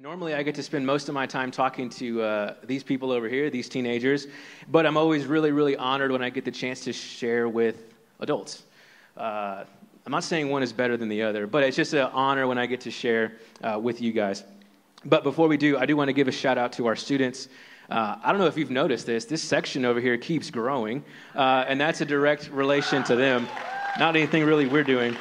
Normally, I get to spend most of my time talking to uh, these people over here, these teenagers, but I'm always really, really honored when I get the chance to share with adults. Uh, I'm not saying one is better than the other, but it's just an honor when I get to share uh, with you guys. But before we do, I do want to give a shout out to our students. Uh, I don't know if you've noticed this, this section over here keeps growing, uh, and that's a direct relation to them, not anything really we're doing.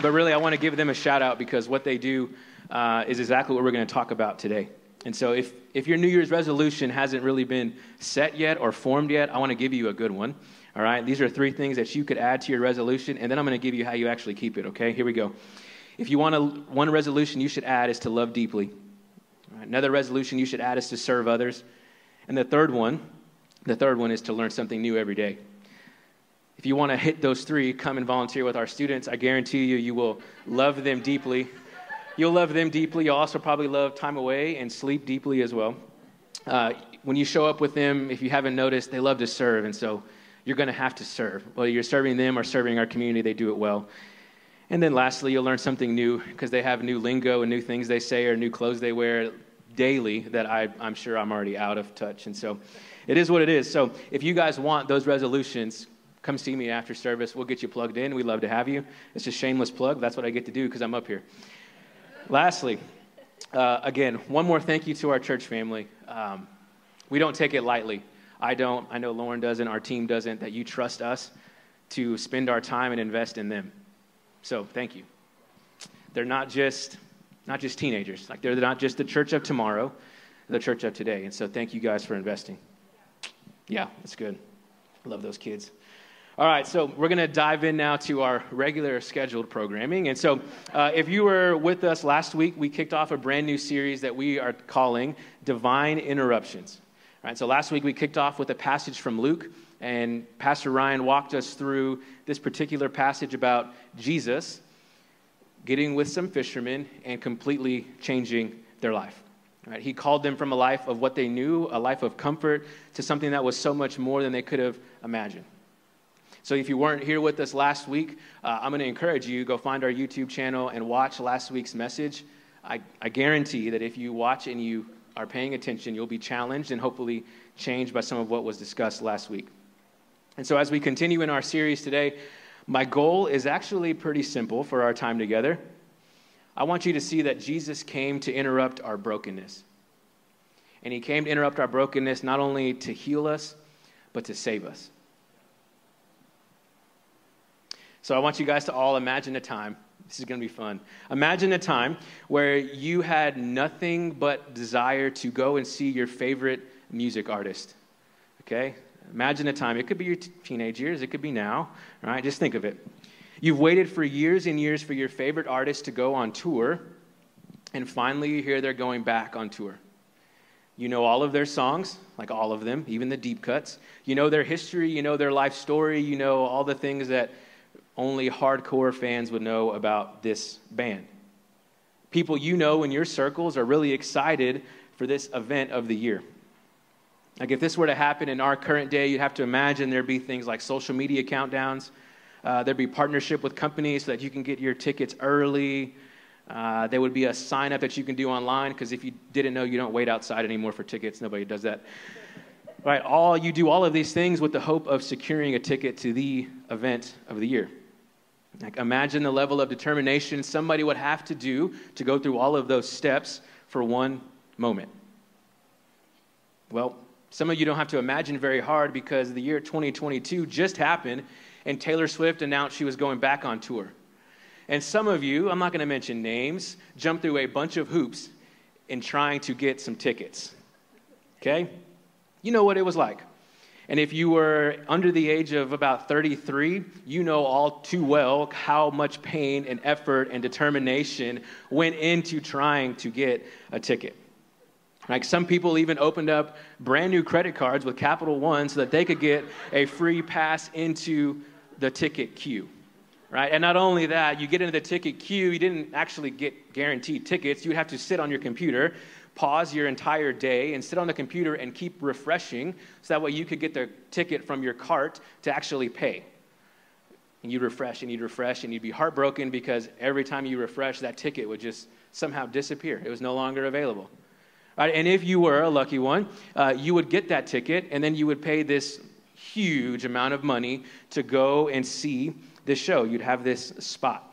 But really, I want to give them a shout out because what they do uh, is exactly what we're going to talk about today. And so, if, if your New Year's resolution hasn't really been set yet or formed yet, I want to give you a good one. All right? These are three things that you could add to your resolution, and then I'm going to give you how you actually keep it, okay? Here we go. If you want to, one resolution you should add is to love deeply. Another resolution you should add is to serve others. And the third one, the third one is to learn something new every day. If you want to hit those three, come and volunteer with our students. I guarantee you, you will love them deeply You'll love them deeply. You'll also probably love time away and sleep deeply as well. Uh, when you show up with them, if you haven't noticed, they love to serve, and so you're going to have to serve. Whether you're serving them or serving our community, they do it well. And then lastly, you'll learn something new because they have new lingo and new things they say or new clothes they wear daily that I, I'm sure I'm already out of touch. And so it is what it is. So if you guys want those resolutions, come see me after service. We'll get you plugged in. We'd love to have you. It's a shameless plug. That's what I get to do because I'm up here. Lastly, uh, again, one more thank you to our church family. Um, we don't take it lightly. I don't. I know Lauren doesn't. Our team doesn't. That you trust us to spend our time and invest in them. So thank you. They're not just not just teenagers. Like they're not just the church of tomorrow, the church of today. And so thank you guys for investing. Yeah, that's good. Love those kids. All right, so we're going to dive in now to our regular scheduled programming. And so, uh, if you were with us last week, we kicked off a brand new series that we are calling Divine Interruptions. All right, so last week we kicked off with a passage from Luke, and Pastor Ryan walked us through this particular passage about Jesus getting with some fishermen and completely changing their life. Right? He called them from a life of what they knew, a life of comfort, to something that was so much more than they could have imagined. So if you weren't here with us last week, uh, I'm going to encourage you go find our YouTube channel and watch last week's message. I, I guarantee that if you watch and you are paying attention, you'll be challenged and hopefully changed by some of what was discussed last week. And so as we continue in our series today, my goal is actually pretty simple for our time together. I want you to see that Jesus came to interrupt our brokenness. And he came to interrupt our brokenness not only to heal us, but to save us. So I want you guys to all imagine a time. This is going to be fun. Imagine a time where you had nothing but desire to go and see your favorite music artist. Okay? Imagine a time. It could be your t- teenage years, it could be now, right? Just think of it. You've waited for years and years for your favorite artist to go on tour, and finally you hear they're going back on tour. You know all of their songs, like all of them, even the deep cuts. You know their history, you know their life story, you know all the things that only hardcore fans would know about this band. People you know in your circles are really excited for this event of the year. Like, if this were to happen in our current day, you'd have to imagine there'd be things like social media countdowns. Uh, there'd be partnership with companies so that you can get your tickets early. Uh, there would be a sign up that you can do online because if you didn't know, you don't wait outside anymore for tickets. Nobody does that. Right? All you do all of these things with the hope of securing a ticket to the event of the year. Like imagine the level of determination somebody would have to do to go through all of those steps for one moment. Well, some of you don't have to imagine very hard because the year 2022 just happened and Taylor Swift announced she was going back on tour. And some of you, I'm not going to mention names, jumped through a bunch of hoops in trying to get some tickets. Okay? You know what it was like. And if you were under the age of about 33, you know all too well how much pain and effort and determination went into trying to get a ticket. Like some people even opened up brand new credit cards with Capital One so that they could get a free pass into the ticket queue. Right? And not only that, you get into the ticket queue, you didn't actually get guaranteed tickets. You'd have to sit on your computer pause your entire day and sit on the computer and keep refreshing so that way you could get the ticket from your cart to actually pay. And you'd refresh and you'd refresh and you'd be heartbroken because every time you refresh, that ticket would just somehow disappear. It was no longer available. Right? And if you were a lucky one, uh, you would get that ticket, and then you would pay this huge amount of money to go and see this show. You'd have this spot.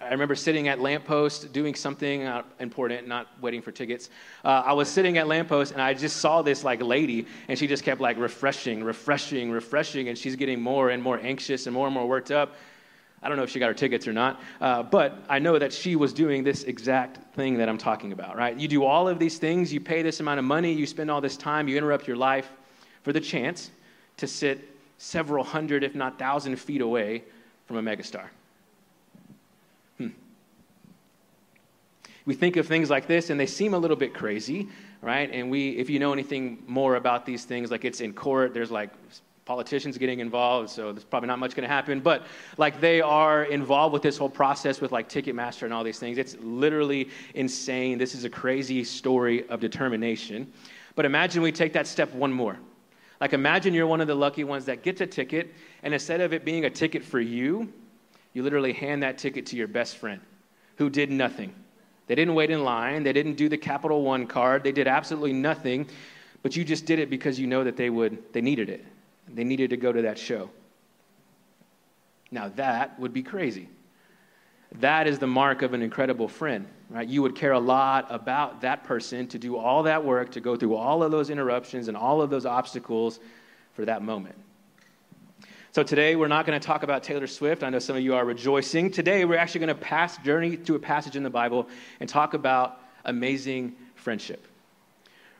I remember sitting at Lamppost doing something uh, important, not waiting for tickets. Uh, I was sitting at Lamppost and I just saw this like lady, and she just kept like refreshing, refreshing, refreshing, and she's getting more and more anxious and more and more worked up. I don't know if she got her tickets or not, uh, but I know that she was doing this exact thing that I'm talking about, right? You do all of these things, you pay this amount of money, you spend all this time, you interrupt your life for the chance to sit several hundred, if not thousand feet away from a megastar. We think of things like this and they seem a little bit crazy, right? And we, if you know anything more about these things, like it's in court, there's like politicians getting involved, so there's probably not much going to happen. But like they are involved with this whole process with like Ticketmaster and all these things. It's literally insane. This is a crazy story of determination. But imagine we take that step one more. Like imagine you're one of the lucky ones that gets a ticket, and instead of it being a ticket for you, you literally hand that ticket to your best friend who did nothing. They didn't wait in line, they didn't do the Capital One card, they did absolutely nothing, but you just did it because you know that they would they needed it. They needed to go to that show. Now, that would be crazy. That is the mark of an incredible friend, right? You would care a lot about that person to do all that work, to go through all of those interruptions and all of those obstacles for that moment. So today we're not going to talk about Taylor Swift. I know some of you are rejoicing. Today we're actually going to pass journey to a passage in the Bible and talk about amazing friendship.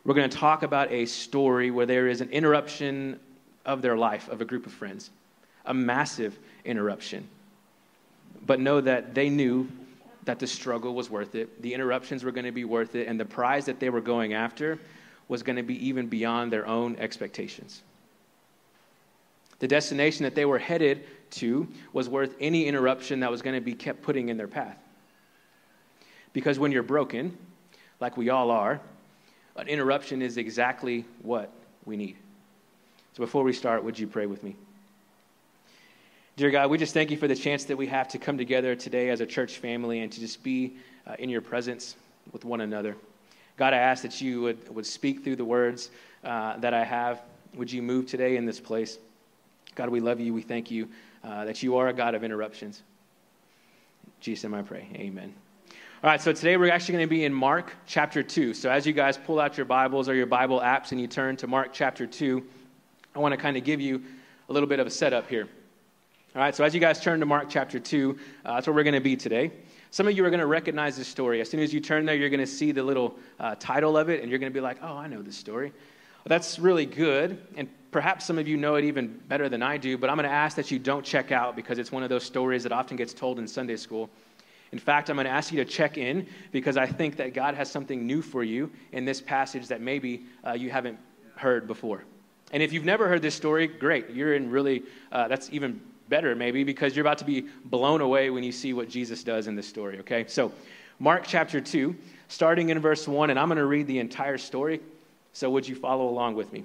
We're going to talk about a story where there is an interruption of their life of a group of friends. A massive interruption. But know that they knew that the struggle was worth it, the interruptions were going to be worth it, and the prize that they were going after was going to be even beyond their own expectations. The destination that they were headed to was worth any interruption that was going to be kept putting in their path. Because when you're broken, like we all are, an interruption is exactly what we need. So before we start, would you pray with me? Dear God, we just thank you for the chance that we have to come together today as a church family and to just be uh, in your presence with one another. God, I ask that you would, would speak through the words uh, that I have. Would you move today in this place? God, we love you. We thank you uh, that you are a God of interruptions. In Jesus' I pray. Amen. All right, so today we're actually going to be in Mark chapter 2. So as you guys pull out your Bibles or your Bible apps and you turn to Mark chapter 2, I want to kind of give you a little bit of a setup here. All right, so as you guys turn to Mark chapter 2, uh, that's where we're going to be today. Some of you are going to recognize this story. As soon as you turn there, you're going to see the little uh, title of it, and you're going to be like, oh, I know this story. Well, that's really good, and perhaps some of you know it even better than I do, but I'm going to ask that you don't check out because it's one of those stories that often gets told in Sunday school. In fact, I'm going to ask you to check in because I think that God has something new for you in this passage that maybe uh, you haven't heard before. And if you've never heard this story, great. You're in really, uh, that's even better maybe because you're about to be blown away when you see what Jesus does in this story, okay? So, Mark chapter 2, starting in verse 1, and I'm going to read the entire story. So, would you follow along with me?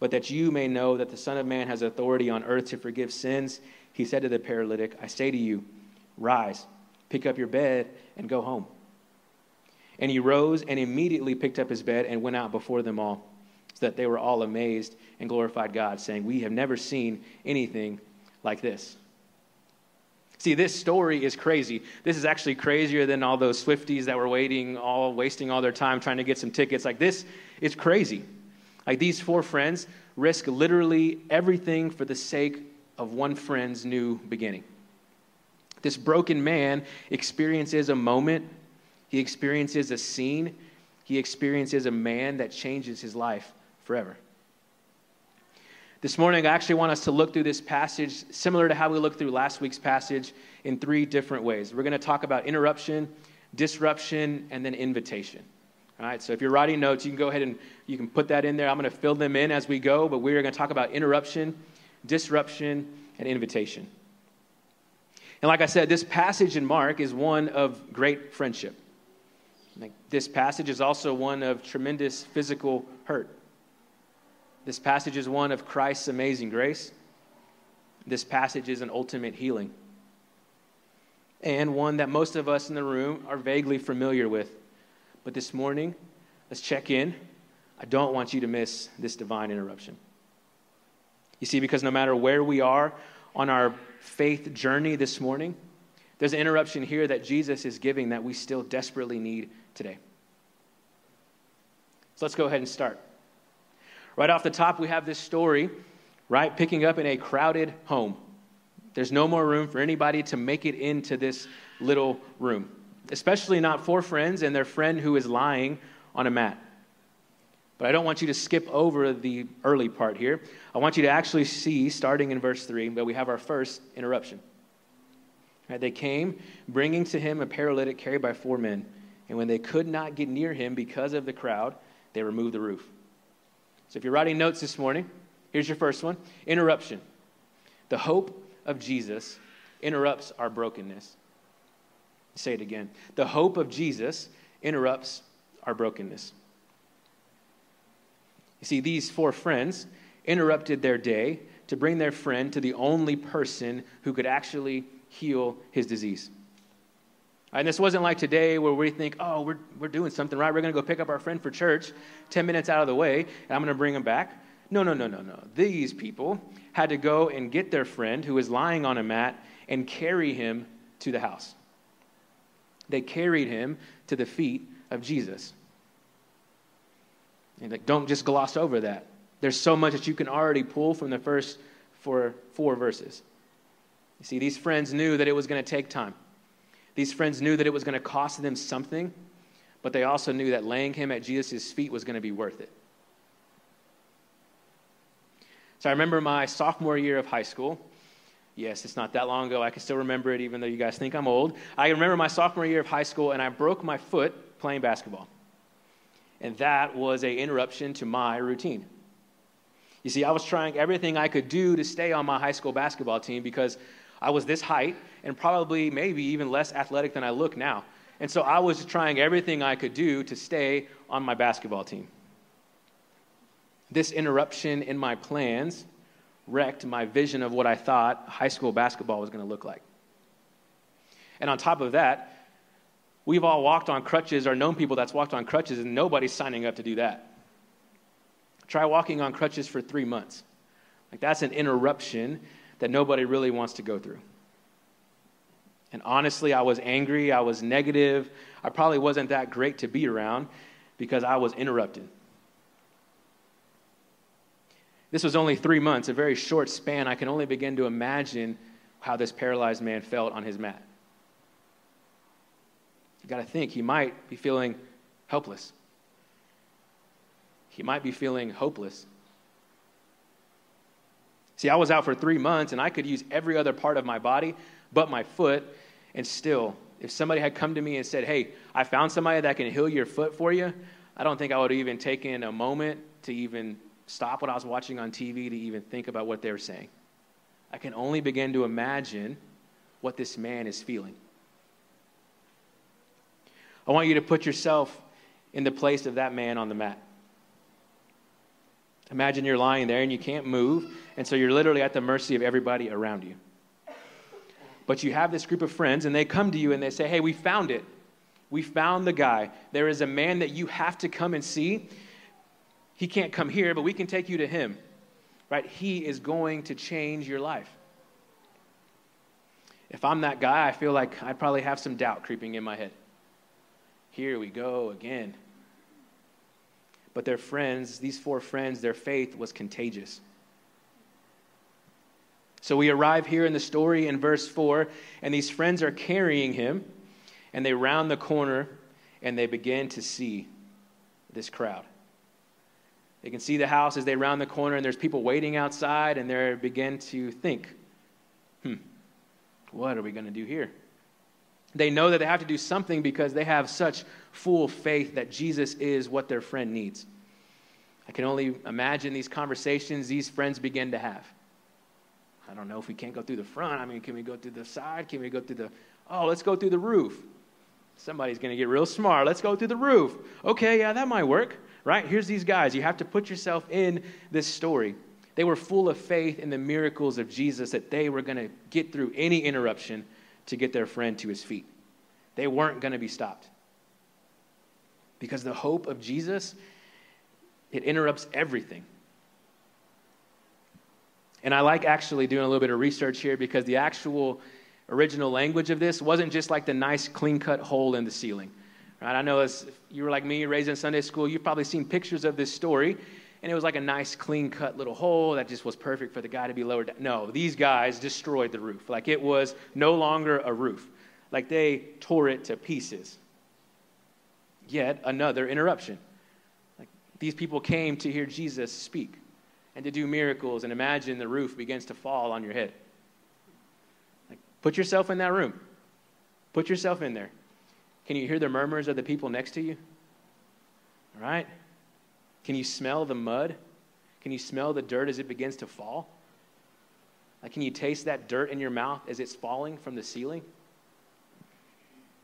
But that you may know that the Son of Man has authority on earth to forgive sins, he said to the paralytic, I say to you, Rise, pick up your bed, and go home. And he rose and immediately picked up his bed and went out before them all so that they were all amazed and glorified God, saying, We have never seen anything like this. See, this story is crazy. This is actually crazier than all those Swifties that were waiting, all wasting all their time trying to get some tickets. Like this is crazy. Like these four friends risk literally everything for the sake of one friend's new beginning. This broken man experiences a moment, he experiences a scene, he experiences a man that changes his life forever. This morning, I actually want us to look through this passage similar to how we looked through last week's passage in three different ways. We're going to talk about interruption, disruption, and then invitation. All right, so if you're writing notes, you can go ahead and you can put that in there. I'm going to fill them in as we go, but we're going to talk about interruption, disruption, and invitation. And like I said, this passage in Mark is one of great friendship. Like this passage is also one of tremendous physical hurt. This passage is one of Christ's amazing grace. This passage is an ultimate healing. And one that most of us in the room are vaguely familiar with. But this morning, let's check in. I don't want you to miss this divine interruption. You see, because no matter where we are on our faith journey this morning, there's an interruption here that Jesus is giving that we still desperately need today. So let's go ahead and start. Right off the top, we have this story, right, picking up in a crowded home. There's no more room for anybody to make it into this little room, especially not four friends and their friend who is lying on a mat. But I don't want you to skip over the early part here. I want you to actually see, starting in verse 3, that we have our first interruption. Right, they came, bringing to him a paralytic carried by four men. And when they could not get near him because of the crowd, they removed the roof. So if you're writing notes this morning, here's your first one interruption. The hope of Jesus interrupts our brokenness. Say it again. The hope of Jesus interrupts our brokenness. You see, these four friends interrupted their day to bring their friend to the only person who could actually heal his disease. And this wasn't like today where we think, oh, we're, we're doing something right. We're going to go pick up our friend for church 10 minutes out of the way, and I'm going to bring him back. No, no, no, no, no. These people had to go and get their friend who was lying on a mat and carry him to the house. They carried him to the feet of Jesus. And like, don't just gloss over that. There's so much that you can already pull from the first four, four verses. You see, these friends knew that it was going to take time. These friends knew that it was going to cost them something, but they also knew that laying him at Jesus' feet was going to be worth it. So I remember my sophomore year of high school. Yes, it's not that long ago. I can still remember it, even though you guys think I'm old. I remember my sophomore year of high school, and I broke my foot playing basketball. And that was an interruption to my routine. You see, I was trying everything I could do to stay on my high school basketball team because I was this height and probably maybe even less athletic than I look now. And so I was trying everything I could do to stay on my basketball team. This interruption in my plans wrecked my vision of what I thought high school basketball was going to look like. And on top of that, we've all walked on crutches or known people that's walked on crutches, and nobody's signing up to do that. Try walking on crutches for three months. Like, that's an interruption that nobody really wants to go through. And honestly, I was angry, I was negative. I probably wasn't that great to be around because I was interrupted. This was only three months, a very short span. I can only begin to imagine how this paralyzed man felt on his mat. You got to think, he might be feeling helpless. He might be feeling hopeless. See, I was out for three months and I could use every other part of my body but my foot. And still, if somebody had come to me and said, Hey, I found somebody that can heal your foot for you, I don't think I would have even taken a moment to even stop what I was watching on TV to even think about what they were saying. I can only begin to imagine what this man is feeling. I want you to put yourself in the place of that man on the mat. Imagine you're lying there and you can't move, and so you're literally at the mercy of everybody around you. But you have this group of friends, and they come to you and they say, Hey, we found it. We found the guy. There is a man that you have to come and see. He can't come here, but we can take you to him. Right? He is going to change your life. If I'm that guy, I feel like I probably have some doubt creeping in my head. Here we go again. But their friends, these four friends, their faith was contagious. So we arrive here in the story in verse 4, and these friends are carrying him, and they round the corner, and they begin to see this crowd. They can see the house as they round the corner, and there's people waiting outside, and they begin to think, hmm, what are we going to do here? They know that they have to do something because they have such full faith that Jesus is what their friend needs. I can only imagine these conversations these friends begin to have. I don't know if we can't go through the front. I mean, can we go through the side? Can we go through the, oh, let's go through the roof. Somebody's going to get real smart. Let's go through the roof. Okay, yeah, that might work, right? Here's these guys. You have to put yourself in this story. They were full of faith in the miracles of Jesus that they were going to get through any interruption to get their friend to his feet. They weren't going to be stopped. Because the hope of Jesus, it interrupts everything. And I like actually doing a little bit of research here because the actual original language of this wasn't just like the nice clean cut hole in the ceiling. Right? I know as you were like me, raised in Sunday school, you've probably seen pictures of this story, and it was like a nice clean cut little hole that just was perfect for the guy to be lowered down. No, these guys destroyed the roof. Like it was no longer a roof. Like they tore it to pieces. Yet another interruption. Like these people came to hear Jesus speak and to do miracles, and imagine the roof begins to fall on your head. Like, put yourself in that room. Put yourself in there. Can you hear the murmurs of the people next to you? All right? Can you smell the mud? Can you smell the dirt as it begins to fall? Like, can you taste that dirt in your mouth as it's falling from the ceiling?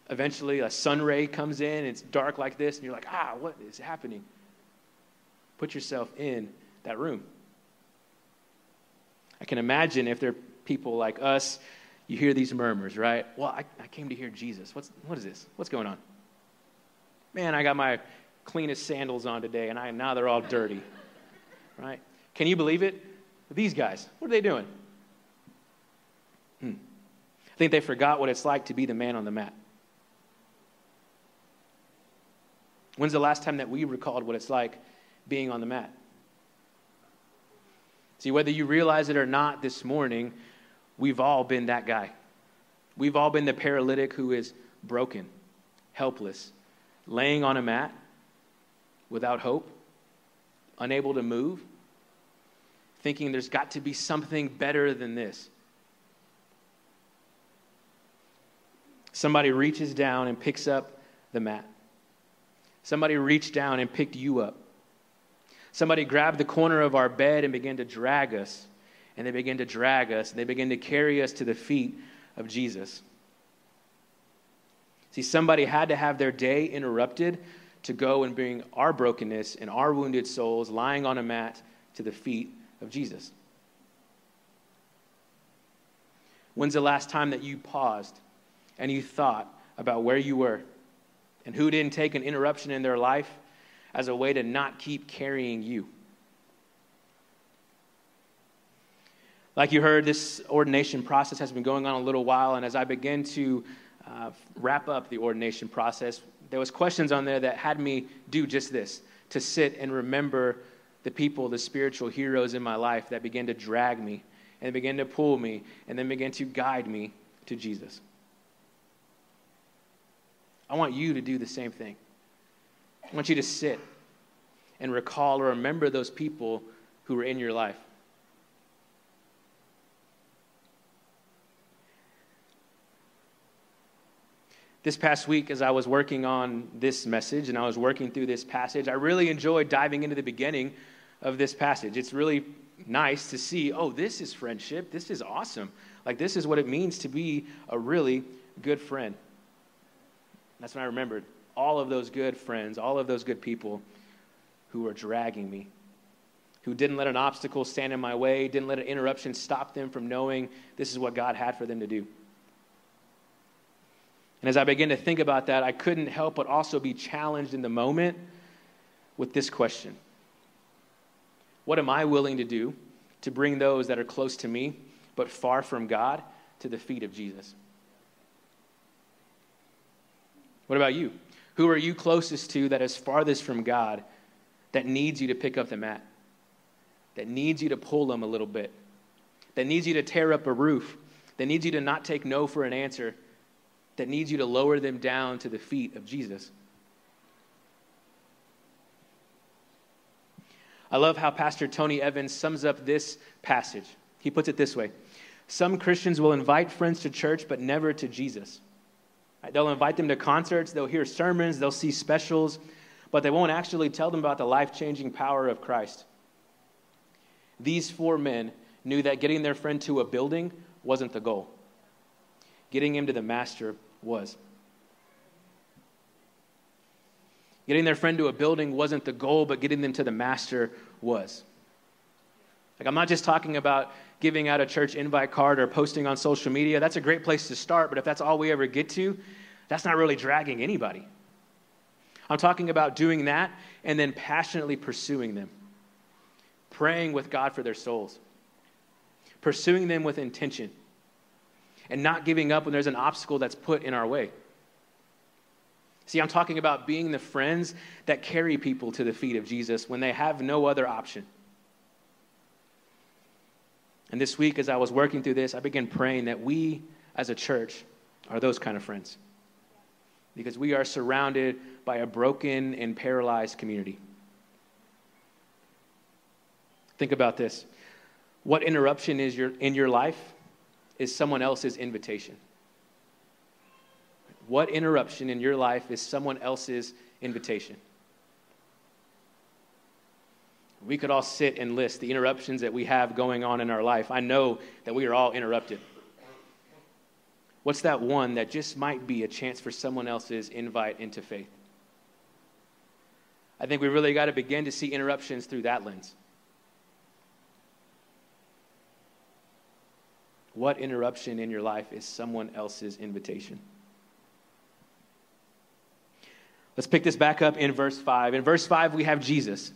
Eventually, a sun ray comes in, it's dark like this, and you're like, ah, what is happening? Put yourself in that room. I can imagine if there are people like us, you hear these murmurs, right? Well, I, I came to hear Jesus. What's, what is this? What's going on? Man, I got my cleanest sandals on today, and I, now they're all dirty, right? Can you believe it? These guys, what are they doing? Hmm. I think they forgot what it's like to be the man on the mat. When's the last time that we recalled what it's like being on the mat? See, whether you realize it or not this morning, we've all been that guy. We've all been the paralytic who is broken, helpless, laying on a mat without hope, unable to move, thinking there's got to be something better than this. Somebody reaches down and picks up the mat. Somebody reached down and picked you up. Somebody grabbed the corner of our bed and began to drag us. And they began to drag us. And they began to carry us to the feet of Jesus. See, somebody had to have their day interrupted to go and bring our brokenness and our wounded souls lying on a mat to the feet of Jesus. When's the last time that you paused and you thought about where you were and who didn't take an interruption in their life as a way to not keep carrying you. Like you heard, this ordination process has been going on a little while, and as I begin to uh, wrap up the ordination process, there was questions on there that had me do just this: to sit and remember the people, the spiritual heroes in my life that began to drag me and began to pull me and then began to guide me to Jesus. I want you to do the same thing. I want you to sit and recall or remember those people who were in your life. This past week, as I was working on this message and I was working through this passage, I really enjoyed diving into the beginning of this passage. It's really nice to see, oh, this is friendship. This is awesome. Like, this is what it means to be a really good friend. That's when I remembered all of those good friends, all of those good people who were dragging me, who didn't let an obstacle stand in my way, didn't let an interruption stop them from knowing this is what God had for them to do. And as I began to think about that, I couldn't help but also be challenged in the moment with this question What am I willing to do to bring those that are close to me but far from God to the feet of Jesus? What about you? Who are you closest to that is farthest from God that needs you to pick up the mat, that needs you to pull them a little bit, that needs you to tear up a roof, that needs you to not take no for an answer? That needs you to lower them down to the feet of Jesus? I love how Pastor Tony Evans sums up this passage. He puts it this way Some Christians will invite friends to church, but never to Jesus. They'll invite them to concerts, they'll hear sermons, they'll see specials, but they won't actually tell them about the life changing power of Christ. These four men knew that getting their friend to a building wasn't the goal, getting him to the master was. Getting their friend to a building wasn't the goal, but getting them to the master was. Like, I'm not just talking about giving out a church invite card or posting on social media. That's a great place to start, but if that's all we ever get to, that's not really dragging anybody. I'm talking about doing that and then passionately pursuing them, praying with God for their souls, pursuing them with intention, and not giving up when there's an obstacle that's put in our way. See, I'm talking about being the friends that carry people to the feet of Jesus when they have no other option. And this week, as I was working through this, I began praying that we as a church are those kind of friends. Because we are surrounded by a broken and paralyzed community. Think about this. What interruption is your, in your life is someone else's invitation. What interruption in your life is someone else's invitation? We could all sit and list the interruptions that we have going on in our life. I know that we are all interrupted. What's that one that just might be a chance for someone else's invite into faith? I think we really got to begin to see interruptions through that lens. What interruption in your life is someone else's invitation? Let's pick this back up in verse 5. In verse 5, we have Jesus,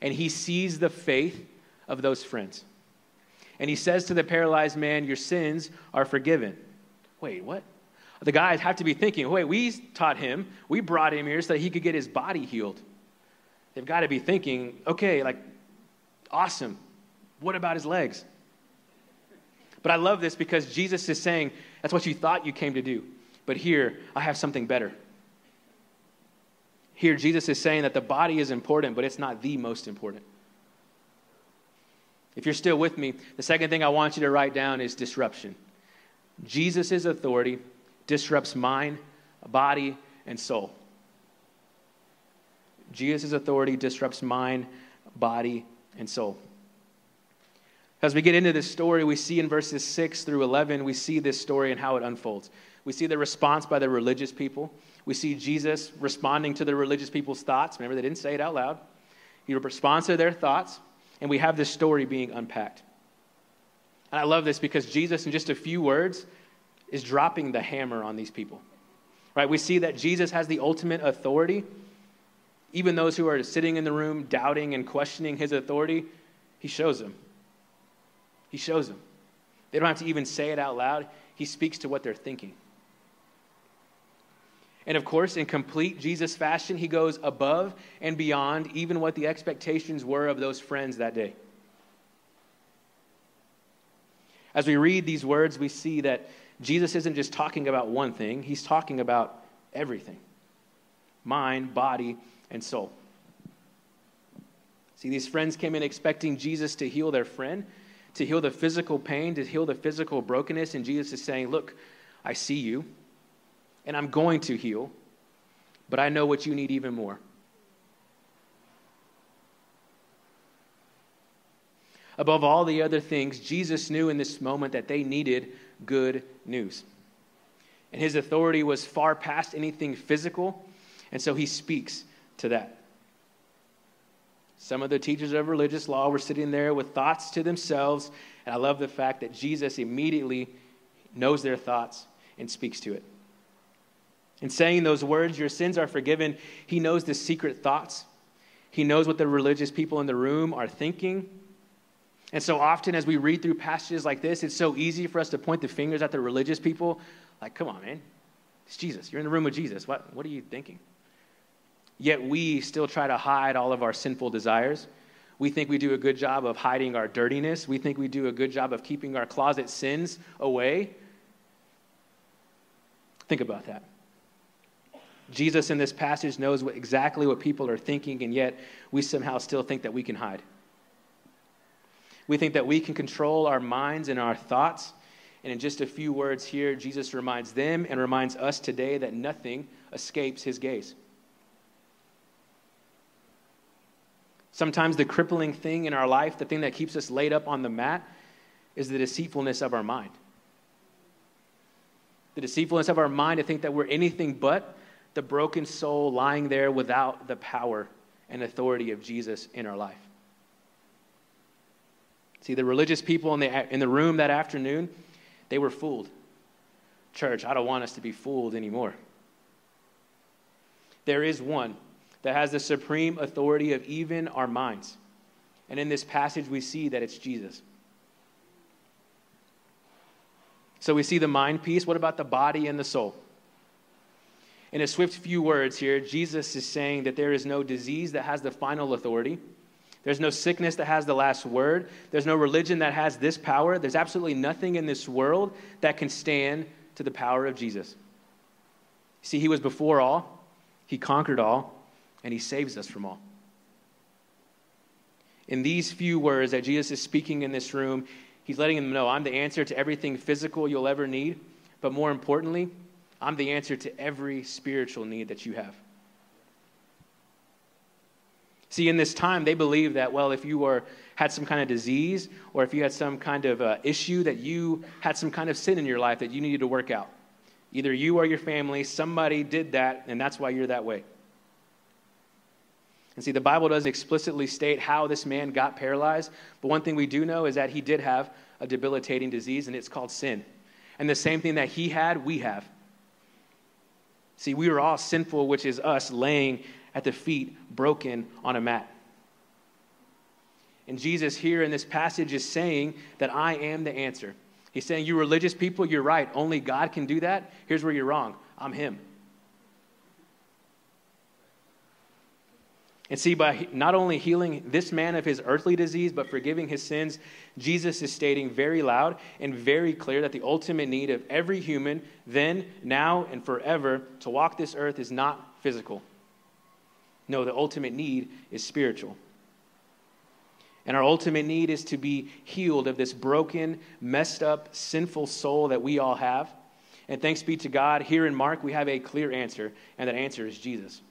and he sees the faith of those friends. And he says to the paralyzed man, Your sins are forgiven. Wait, what? The guys have to be thinking, wait, we taught him, we brought him here so that he could get his body healed. They've got to be thinking, okay, like, awesome. What about his legs? But I love this because Jesus is saying, that's what you thought you came to do. But here, I have something better. Here, Jesus is saying that the body is important, but it's not the most important. If you're still with me, the second thing I want you to write down is disruption. Jesus' authority disrupts mind, body, and soul. Jesus' authority disrupts mind, body, and soul. As we get into this story, we see in verses 6 through 11, we see this story and how it unfolds. We see the response by the religious people. We see Jesus responding to the religious people's thoughts. Remember, they didn't say it out loud. He responds to their thoughts, and we have this story being unpacked. And I love this because Jesus, in just a few words, is dropping the hammer on these people. Right? We see that Jesus has the ultimate authority. Even those who are sitting in the room doubting and questioning his authority, he shows them. He shows them. They don't have to even say it out loud, he speaks to what they're thinking. And of course, in complete Jesus fashion, he goes above and beyond even what the expectations were of those friends that day. As we read these words, we see that Jesus isn't just talking about one thing, he's talking about everything mind, body, and soul. See, these friends came in expecting Jesus to heal their friend, to heal the physical pain, to heal the physical brokenness, and Jesus is saying, Look, I see you and I'm going to heal, but I know what you need even more. Above all the other things, Jesus knew in this moment that they needed good news. And his authority was far past anything physical, and so he speaks to that. Some of the teachers of religious law were sitting there with thoughts to themselves, and I love the fact that Jesus immediately knows their thoughts and speaks to it. In saying those words, your sins are forgiven, he knows the secret thoughts. He knows what the religious people in the room are thinking. And so often, as we read through passages like this, it's so easy for us to point the fingers at the religious people. Like, come on, man. It's Jesus. You're in the room with Jesus. What, what are you thinking? Yet we still try to hide all of our sinful desires. We think we do a good job of hiding our dirtiness. We think we do a good job of keeping our closet sins away. Think about that. Jesus in this passage knows what, exactly what people are thinking, and yet we somehow still think that we can hide. We think that we can control our minds and our thoughts. And in just a few words here, Jesus reminds them and reminds us today that nothing escapes his gaze. Sometimes the crippling thing in our life, the thing that keeps us laid up on the mat, is the deceitfulness of our mind. The deceitfulness of our mind to think that we're anything but the broken soul lying there without the power and authority of Jesus in our life. See, the religious people in the, in the room that afternoon, they were fooled. Church, I don't want us to be fooled anymore. There is one that has the supreme authority of even our minds. And in this passage, we see that it's Jesus. So we see the mind piece. What about the body and the soul? In a swift few words here, Jesus is saying that there is no disease that has the final authority. There's no sickness that has the last word. There's no religion that has this power. There's absolutely nothing in this world that can stand to the power of Jesus. See, he was before all, he conquered all, and he saves us from all. In these few words that Jesus is speaking in this room, he's letting them know I'm the answer to everything physical you'll ever need, but more importantly, I'm the answer to every spiritual need that you have. See, in this time, they believed that, well, if you were, had some kind of disease or if you had some kind of uh, issue, that you had some kind of sin in your life that you needed to work out. Either you or your family, somebody did that, and that's why you're that way. And see, the Bible doesn't explicitly state how this man got paralyzed, but one thing we do know is that he did have a debilitating disease, and it's called sin. And the same thing that he had, we have. See, we are all sinful, which is us laying at the feet, broken on a mat. And Jesus, here in this passage, is saying that I am the answer. He's saying, You religious people, you're right. Only God can do that. Here's where you're wrong I'm Him. And see, by not only healing this man of his earthly disease, but forgiving his sins, Jesus is stating very loud and very clear that the ultimate need of every human, then, now, and forever, to walk this earth is not physical. No, the ultimate need is spiritual. And our ultimate need is to be healed of this broken, messed up, sinful soul that we all have. And thanks be to God, here in Mark, we have a clear answer, and that answer is Jesus.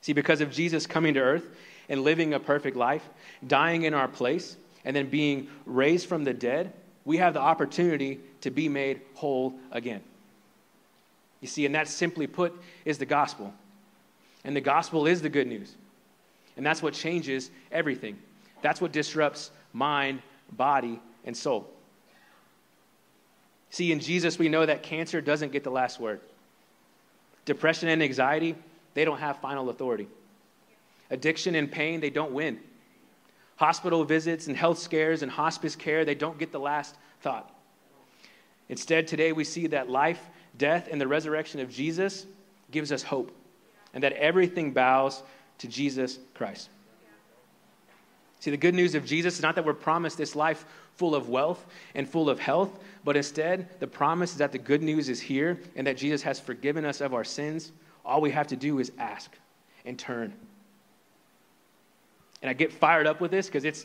See, because of Jesus coming to earth and living a perfect life, dying in our place, and then being raised from the dead, we have the opportunity to be made whole again. You see, and that simply put is the gospel. And the gospel is the good news. And that's what changes everything. That's what disrupts mind, body, and soul. See, in Jesus, we know that cancer doesn't get the last word. Depression and anxiety, they don't have final authority. Addiction and pain, they don't win. Hospital visits and health scares and hospice care, they don't get the last thought. Instead, today we see that life, death, and the resurrection of Jesus gives us hope and that everything bows to Jesus Christ. See, the good news of Jesus is not that we're promised this life full of wealth and full of health, but instead, the promise is that the good news is here and that Jesus has forgiven us of our sins. All we have to do is ask and turn. And I get fired up with this because it's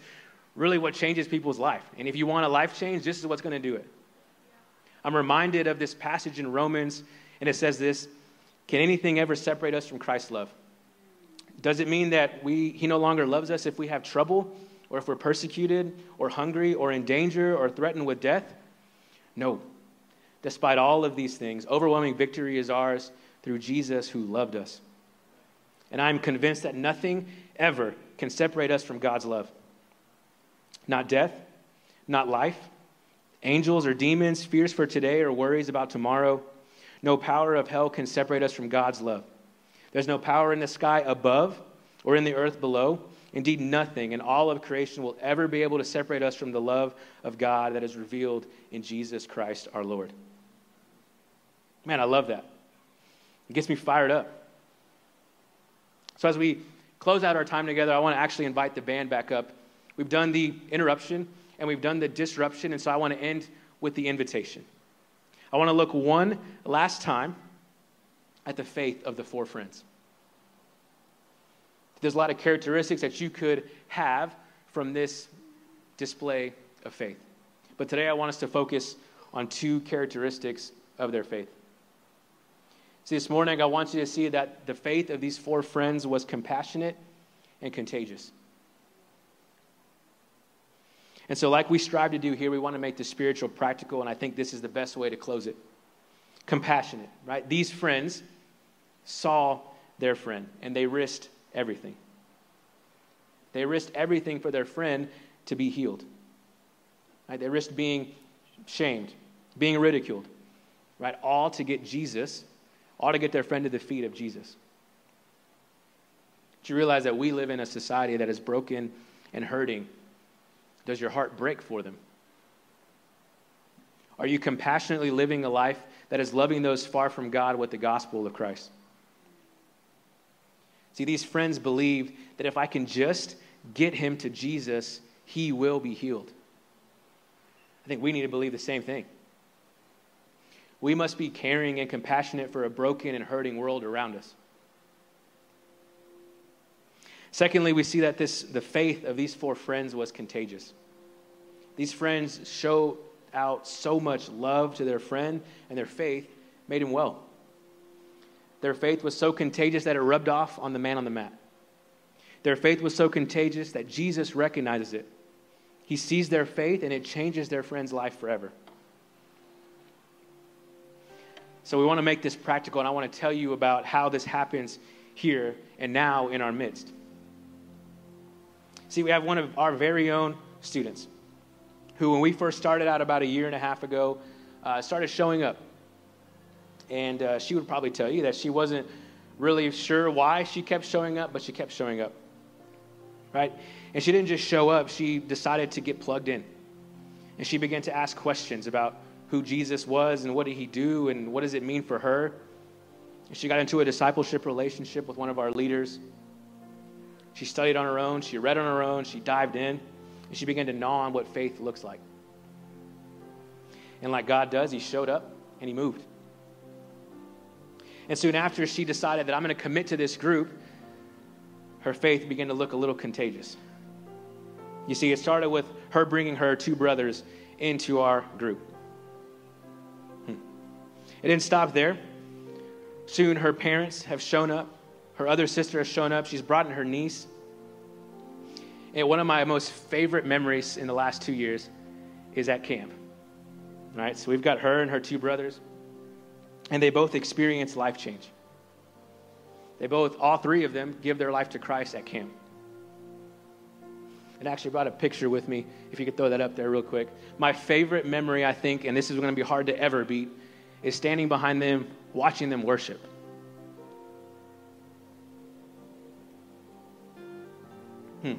really what changes people's life. And if you want a life change, this is what's going to do it. I'm reminded of this passage in Romans, and it says this can anything ever separate us from Christ's love? Does it mean that we, he no longer loves us if we have trouble, or if we're persecuted, or hungry, or in danger, or threatened with death? No. Despite all of these things, overwhelming victory is ours through Jesus who loved us. And I'm convinced that nothing ever can separate us from God's love. Not death, not life, angels or demons, fears for today or worries about tomorrow no power of hell can separate us from God's love. There's no power in the sky above or in the earth below. Indeed, nothing in all of creation will ever be able to separate us from the love of God that is revealed in Jesus Christ our Lord. Man, I love that. It gets me fired up. So, as we close out our time together, I want to actually invite the band back up. We've done the interruption and we've done the disruption, and so I want to end with the invitation. I want to look one last time at the faith of the four friends. There's a lot of characteristics that you could have from this display of faith. But today I want us to focus on two characteristics of their faith. See, this morning I want you to see that the faith of these four friends was compassionate and contagious. And so, like we strive to do here, we want to make the spiritual practical, and I think this is the best way to close it. Compassionate, right? These friends saw their friend, and they risked everything. They risked everything for their friend to be healed. Right? They risked being shamed, being ridiculed, right? All to get Jesus, all to get their friend to the feet of Jesus. Do you realize that we live in a society that is broken and hurting? Does your heart break for them? Are you compassionately living a life that is loving those far from God with the gospel of Christ? See, these friends believed that if I can just get him to Jesus, he will be healed. I think we need to believe the same thing. We must be caring and compassionate for a broken and hurting world around us. Secondly, we see that this, the faith of these four friends was contagious. These friends show out so much love to their friend, and their faith made him well. Their faith was so contagious that it rubbed off on the man on the mat. Their faith was so contagious that Jesus recognizes it. He sees their faith and it changes their friend's life forever. So, we want to make this practical, and I want to tell you about how this happens here and now in our midst. See, we have one of our very own students who, when we first started out about a year and a half ago, uh, started showing up. And uh, she would probably tell you that she wasn't really sure why she kept showing up, but she kept showing up. Right? And she didn't just show up, she decided to get plugged in. And she began to ask questions about who Jesus was and what did he do and what does it mean for her. She got into a discipleship relationship with one of our leaders. She studied on her own, she read on her own, she dived in, and she began to gnaw on what faith looks like. And like God does, he showed up and he moved. And soon after she decided that I'm going to commit to this group, her faith began to look a little contagious. You see, it started with her bringing her two brothers into our group. It didn't stop there. Soon her parents have shown up. Her other sister has shown up. She's brought in her niece. And one of my most favorite memories in the last two years is at camp. All right, so we've got her and her two brothers and they both experience life change. They both, all three of them, give their life to Christ at camp. And actually brought a picture with me, if you could throw that up there real quick. My favorite memory, I think, and this is going to be hard to ever beat, is standing behind them, watching them worship. Hmm.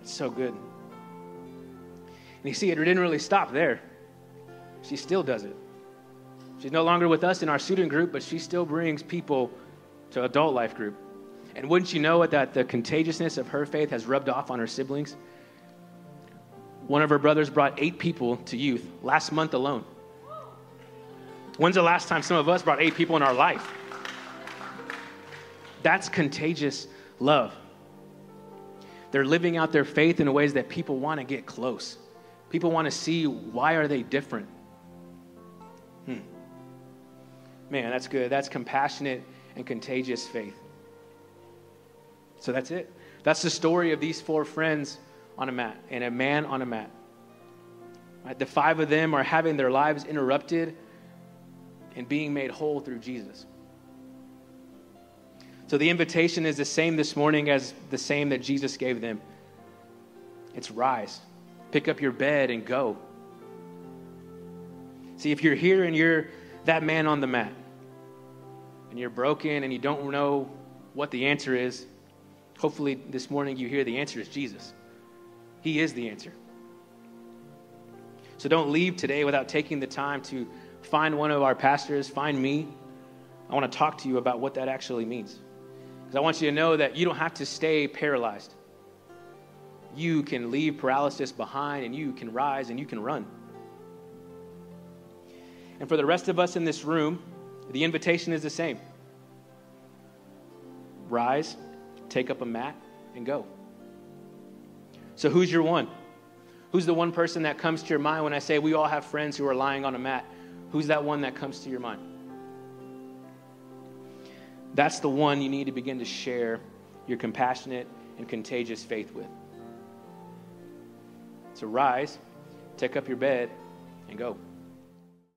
It's so good. And you see, it didn't really stop there. She still does it. She's no longer with us in our student group, but she still brings people to adult life group. And wouldn't you know it that the contagiousness of her faith has rubbed off on her siblings? One of her brothers brought eight people to youth last month alone. When's the last time some of us brought eight people in our life? That's contagious love. They're living out their faith in ways that people want to get close. People want to see why are they different? Hmm. Man, that's good. That's compassionate and contagious faith. So that's it. That's the story of these four friends on a mat and a man on a mat. Right? The five of them are having their lives interrupted and being made whole through Jesus. So the invitation is the same this morning as the same that Jesus gave them. It's rise, pick up your bed and go. See, if you're here and you're that man on the mat, and you're broken and you don't know what the answer is, hopefully this morning you hear the answer is Jesus. He is the answer. So don't leave today without taking the time to find one of our pastors, find me. I want to talk to you about what that actually means. Because I want you to know that you don't have to stay paralyzed. You can leave paralysis behind and you can rise and you can run. And for the rest of us in this room, the invitation is the same rise, take up a mat, and go. So, who's your one? Who's the one person that comes to your mind when I say we all have friends who are lying on a mat? Who's that one that comes to your mind? That's the one you need to begin to share your compassionate and contagious faith with. So rise, take up your bed, and go.